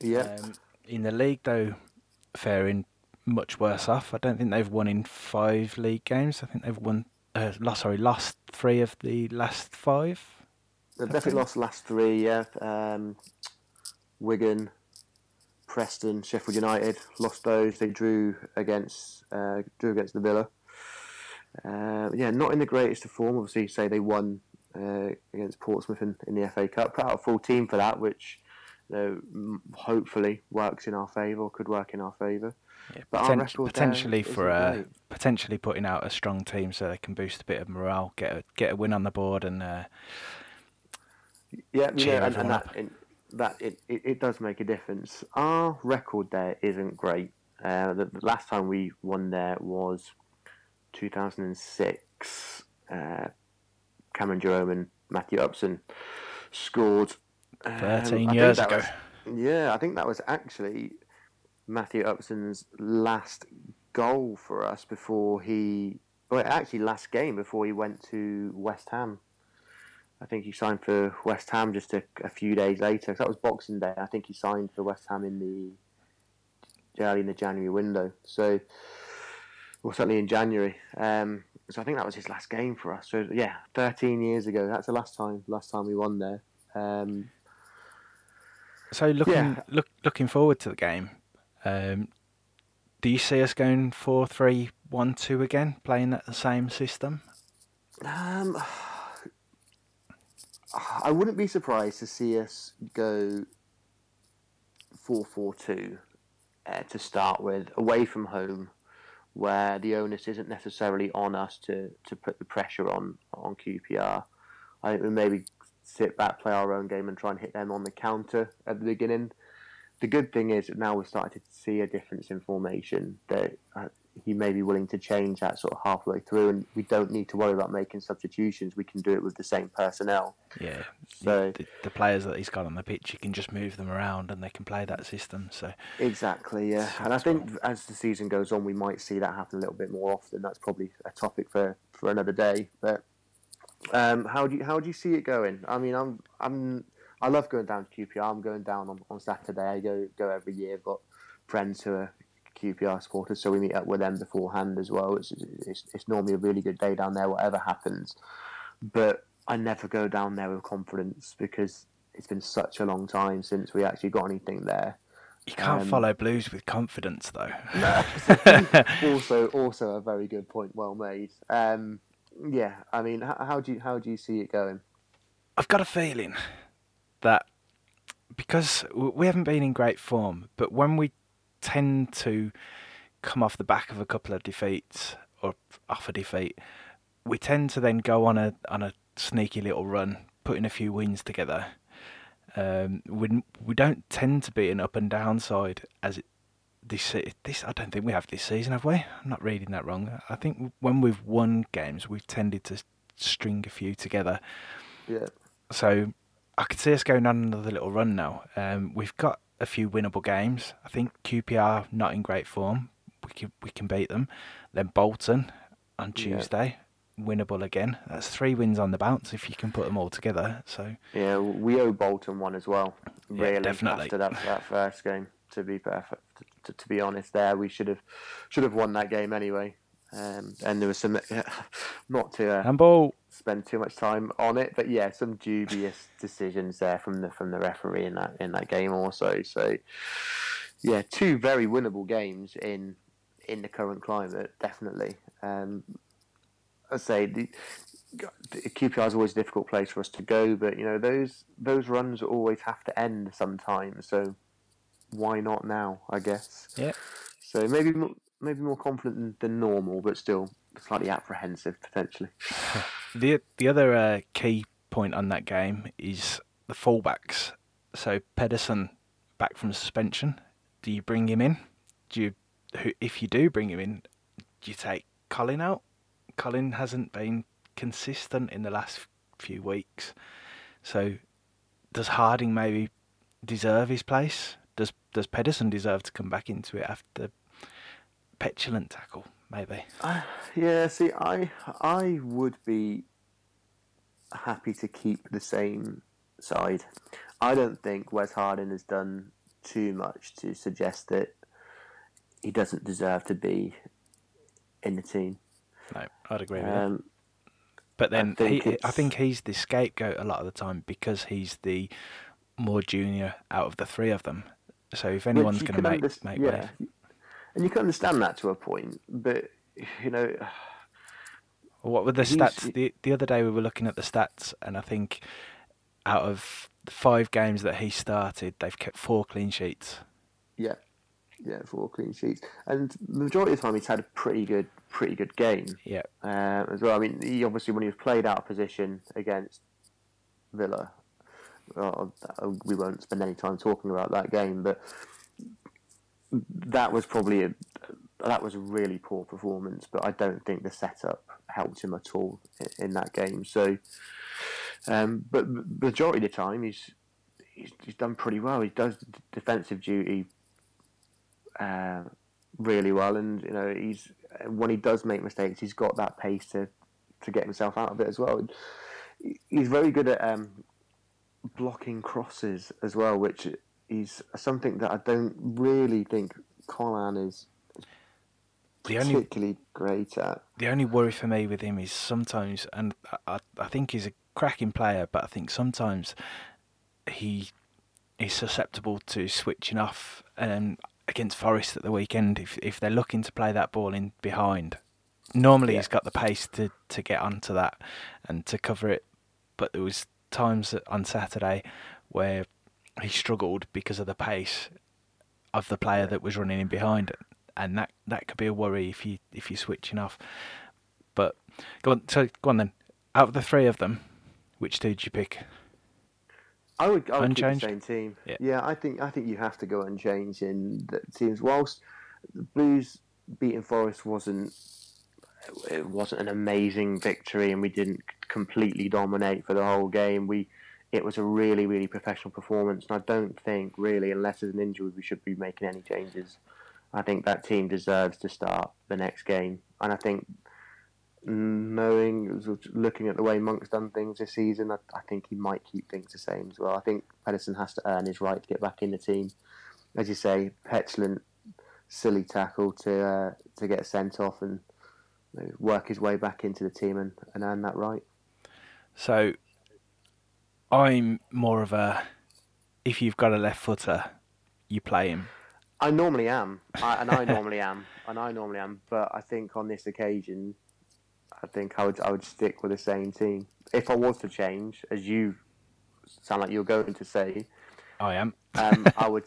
Yeah. Um, in the league, though, faring much worse off. I don't think they've won in five league games. I think they've won, uh, lost, sorry, lost three of the last five. They've definitely lost last three. Yeah. Um, Wigan, Preston, Sheffield United lost those. They drew against uh, drew against the Villa. Uh, yeah, not in the greatest of form. Obviously, say they won uh, against Portsmouth in, in, the FA Cup. Put out a full team for that, which you know, hopefully works in our favour or could work in our favour. Yeah, But our poten- record potentially for uh, great. potentially putting out a strong team so they can boost a bit of morale, get a, get a win on the board, and uh, Yeah, know, and, and that that it, it, it does make a difference. Our record there isn't great. Uh, the, the last time we won there was 2006. Uh, Cameron Jerome and Matthew Upson scored. um, 13 think years ago. was- yeah, I think that was actually Matthew Upson's last goal for us before he. Well, actually, last game before he went to West Ham. I think he signed for West Ham just a, a few days later. that was Boxing Day. I think he signed for West Ham in the early in the January window. So, well, certainly in January. Um, so I think that was his last game for us. So yeah, 13 years ago. That's the last time. Last time we won there. Um, So looking Yeah. look looking forward to the game, um, do you see us going four three one two again, playing that the same system? Um, I wouldn't be surprised to see us go 4 4 2 uh, to start with, away from home, where the onus isn't necessarily on us to, to put the pressure on, on QPR. I think we maybe sit back, play our own game, and try and hit them on the counter at the beginning. The good thing is that now we're starting to see a difference in formation. That uh, he may be willing to change that sort of halfway through, and we don't need to worry about making substitutions. We can do it with the same personnel. Yeah. So- the, the players that he's got on the pitch, you can just move them around and they can play that system. So Exactly, yeah. And I think as the season goes on, we might see that happen a little bit more often. That's probably a topic for, for another day. But um, how do you how do you see it going? I mean, I'm I'm I love going down to QPR. I'm going down on, on Saturday. I go go every year. I've got friends who are QPR supporters, so we meet up with them beforehand as well. It's it's, it's normally a really good day down there, whatever happens. But I never go down there with confidence because it's been such a long time since we actually got anything there. you can't Um, follow Blues with confidence, though. also, also a very good point, well made. Um, yeah, I mean, how, how do you how do you see it going? I've got a feeling that because we haven't been in great form, but when we tend to come off the back of a couple of defeats or off a defeat, we tend to then go on a on a sneaky little run, putting a few wins together. Um, we we don't tend to be an up and down side as it, this this I don't think we have this season, have we? I'm not reading that wrong. I think when we've won games, we've tended to string a few together. Yeah, So I could see us going on another little run now. Um, we've got a few winnable games. I think QPR not in great form. We can we can beat them. Then Bolton on Yeah. Tuesday, winnable again. That's three wins on the bounce if you can put them all together. So yeah, we owe Bolton one as well. Yeah, Really, definitely. after that that first game, to be perfect, to, to be honest, there we should have should have won that game anyway. Um, and there was some not to uh, handball. Spend too much time on it, but yeah, some dubious decisions there from the from the referee in that in that game also. So yeah, two very winnable games in in the current climate, definitely. Um, I say the, QPR is always a difficult place for us to go, but you know those those runs always have to end sometimes. So why not now? I guess. Yeah. So maybe maybe more confident than normal, but still slightly apprehensive potentially. The the other uh, key point on that game is the fullbacks. So Pedersen back from suspension. Do you bring him in? Do you, if you do bring him in, do you take Colin out? Colin hasn't been consistent in the last few weeks. So does Harding maybe deserve his place? Does does Pedersen deserve to come back into it after the petulant tackle? Maybe. Uh, yeah, see, I I would be happy to keep the same side. I don't think Wes Harding has done too much to suggest that he doesn't deserve to be in the team. No, I'd agree with that. Um, But then think he, I think he's the scapegoat a lot of the time because he's the more junior out of the three of them. So if anyone's going to make underst- make yeah, money, and you can understand that to a point, but you know, what were the stats? The the other day we were looking at the stats, and I think out of five games that he started, they've kept four clean sheets. Yeah, yeah, four clean sheets, and the majority of the time he's had a pretty good, pretty good game Yeah, uh, as well. I mean, he obviously when he was played out of position against Villa, well, we won't spend any time talking about that game, but that was probably a that was a really poor performance. But I don't think the setup helped him at all in, in that game. So, um, but the majority of the time he's, he's he's done pretty well. He does defensive duty uh, really well, and you know he's when he does make mistakes, he's got that pace to to get himself out of it as well. He's very good at um, blocking crosses as well, which is something that I don't really think Colin is the only particularly great at. the only worry for me with him is sometimes, and I, I think he's a cracking player, but I think sometimes he is susceptible to switching off. Um, against Forest at the weekend, if if they're looking to play that ball in behind, normally Yeah. he's got the pace to, to get onto that and to cover it. But there was times on Saturday where he struggled because of the pace of the player that was running in behind, and that, that could be a worry if you if you're switching off. But go on, so go on then. Out of the three of them, which two did you pick? I would, I would keep the same team. Yeah. I think I think you have to go unchanged in the teams. Whilst the Blues beating Forest wasn't it wasn't an amazing victory, and we didn't completely dominate for the whole game. We it was a really really professional performance, and I don't think really, unless there's an injury, we should be making any changes. I think that team deserves to start the next game, and I think knowing looking at the way Monk's done things this season, I, I think he might keep things the same as well. I think Pedersen has to earn his right to get back in the team. As you say, petulant, silly tackle to uh, to get sent off and work his way back into the team and, and earn that right. So I'm more of a if you've got a left footer, you play him. I normally am, I, and I normally am, and I normally am. But I think on this occasion, I think I would I would stick with the same team. If I was to change, as you sound like you're going to say, I am. um, I would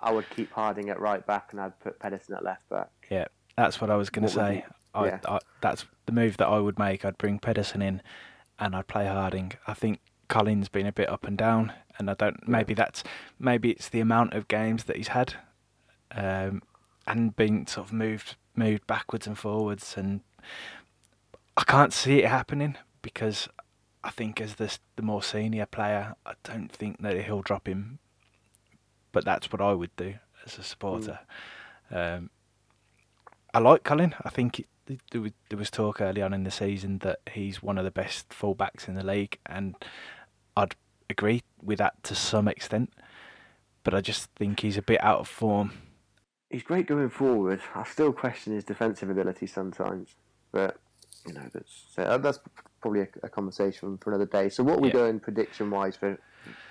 I would keep Harding at right back, and I'd put Pedersen at left back. Yeah, that's what I was going to say. I, yeah. I, that's the move that I would make. I'd bring Pedersen in, and I'd play Harding. I think Colin's been a bit up and down, and I don't. Maybe that's maybe it's the amount of games that he's had, um, and being sort of moved moved backwards and forwards, and I can't see it happening because I think as this the more senior player, I don't think that he'll drop him. But that's what I would do as a supporter. Um, I like Colin. I think it, there, was, there was talk early on in the season that he's one of the best fullbacks in the league, and I'd agree with that to some extent. But I just think he's a bit out of form. He's great going forward. I still question his defensive ability sometimes, but you know that's so that's probably a, a conversation for another day. So, what are we Yeah. doing prediction wise for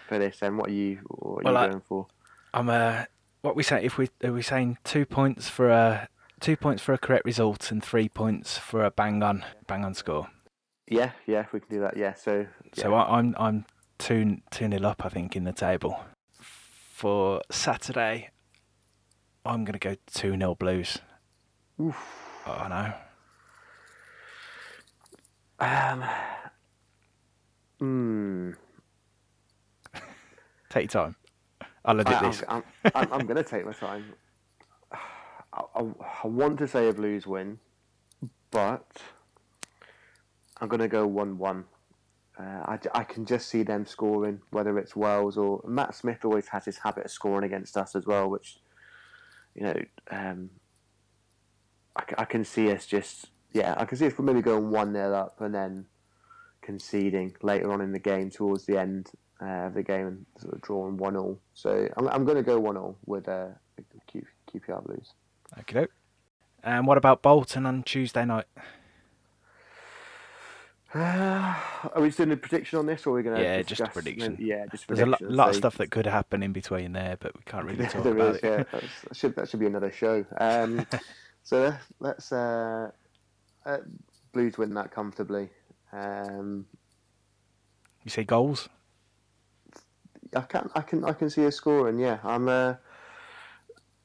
for this? And what are you what are Well, I- going for? I'm uh, what we say if we are we saying two points for a two points for a correct result and three points for a bang on bang on score. Yeah, yeah, we can do that. Yeah, so So yeah. I, I'm I'm two two nil up I think in the table. For Saturday, I'm gonna go two 0 Blues. Oof. I know. Um, hmm. Take your time. I'll edit I, this. I'm, I'm, I'm, I'm going to take my time. I, I, I want to say a Blues win, but I'm going to go 1 1. Uh, I, I can just see them scoring, whether it's Wells or Matt Smith always has this habit of scoring against us as well, which, you know, um, I, I can see us just, yeah, I can see us maybe going 1 0 up and then conceding later on in the game towards the end uh, of the game and sort of drawing 1 0. So I'm, I'm going to go 1 0 with uh, Q, QPR Blues. Okay. And what about Bolton on Tuesday night? Uh, are we just doing a prediction on this, or are we going to? Yeah, just a prediction. Yeah, just There's a lo- prediction. lot of stuff that could happen in between there, but we can't really talk there about is, it. yeah. That should that should be another show. Um, so let's uh, uh, Blues win that comfortably. Um, You say goals? I can I can I can see a score, and yeah, I'm. Uh,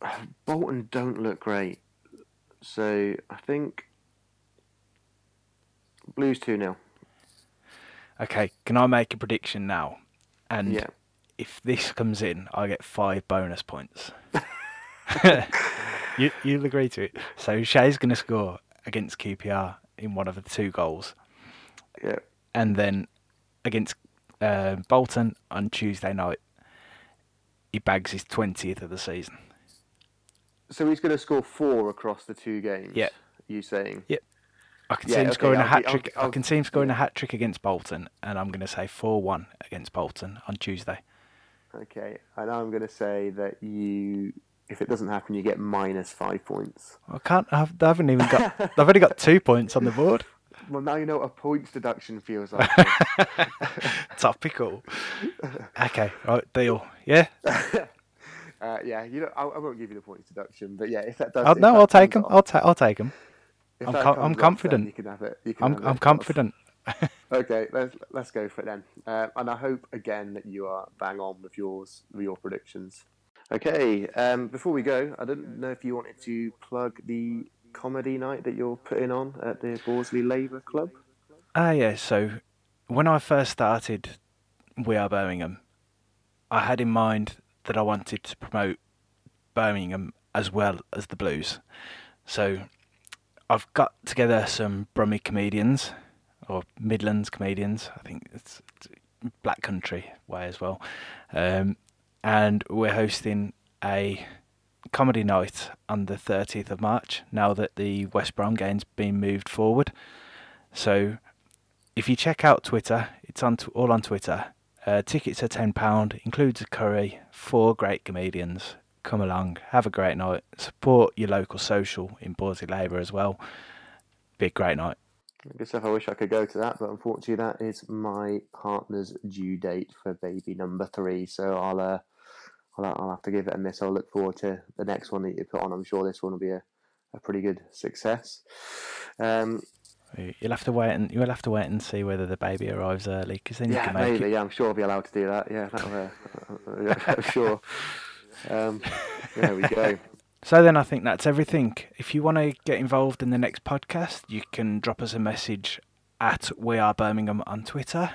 Bolton don't look great, so I think Blues two 0 Okay, can I make a prediction now? And Yeah. if this comes in, I get five bonus points. you you'll agree to it. So Che's going to score against QPR in one of the two goals, Yeah. and then against uh, Bolton on Tuesday night, he bags his twentieth of the season. So he's going to score four across the two games. Yeah. You saying? Yeah. I can Yeah, see him okay, scoring a I'll hat be- I'll- trick. I I'll- can see him scoring a hat trick against Bolton, and I'm going to say four-one against Bolton on Tuesday. Okay. And I'm going to say that you, if it doesn't happen, you get minus five points. I can't. I've, I haven't even got. I've only got two points on the board. Well, now you know what a points deduction feels like. Topical. Okay, right, deal. Yeah. uh, yeah, you know, I, I won't give you the points deduction, but yeah, if that does, I'll, if no, that I'll take them. off- I'll take. I'll take them. I'm that co- I'm comes off, confident. You can have it. You can I'm. have it, I'm course. confident. Okay, let's let's go for it then. Uh, and I hope again that you are bang on with yours, with your predictions. Okay, um, before we go, I don't know if you wanted to plug the comedy night that you're putting on at the Borsley Labour Club. Ah, yeah. So, when I first started, we are Birmingham. I had in mind that I wanted to promote Birmingham as well as the Blues. So, I've got together some Brummie comedians or Midlands comedians. I think it's, it's Black Country way as well. Um, and we're hosting a comedy night on the 30th of March now that the West Brom game's been moved forward. So if you check out Twitter, it's on t- all on Twitter. Uh, tickets are ten pound, includes a curry, four great comedians. Come along, have a great night. Support your local social in Borsley Labour as well. Be a great night. Good. I wish I could go to that, but unfortunately, that is my partner's due date for baby number three. So I'll uh, I'll, I'll have to give it a miss. I'll look forward to the next one that you put on. I'm sure this one will be a, a pretty good success. Um, You'll have to wait and you'll have to wait and see whether the baby arrives early because then you yeah, can make maybe. it. Yeah, I'm sure I'll be allowed to do that. Yeah, that'll, uh, I'm sure. Um, there we go. So then I think that's everything. If you want to get involved in the next podcast, you can drop us a message at We Are Birmingham on Twitter.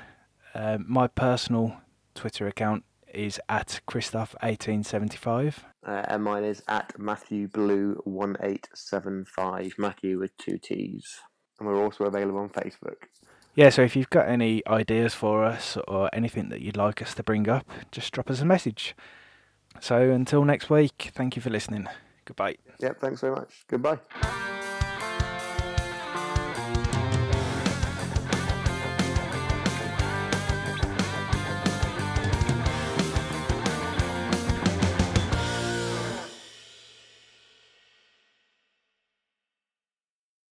Um, my personal Twitter account is at Christoph1875. Uh, and mine is at Matthew Blue one eight seven five. Matthew with two T's. And we're also available on Facebook. Yeah, so if you've got any ideas for us or anything that you'd like us to bring up, just drop us a message. So until next week, thank you for listening. Goodbye. Yep. Thanks very much. Goodbye.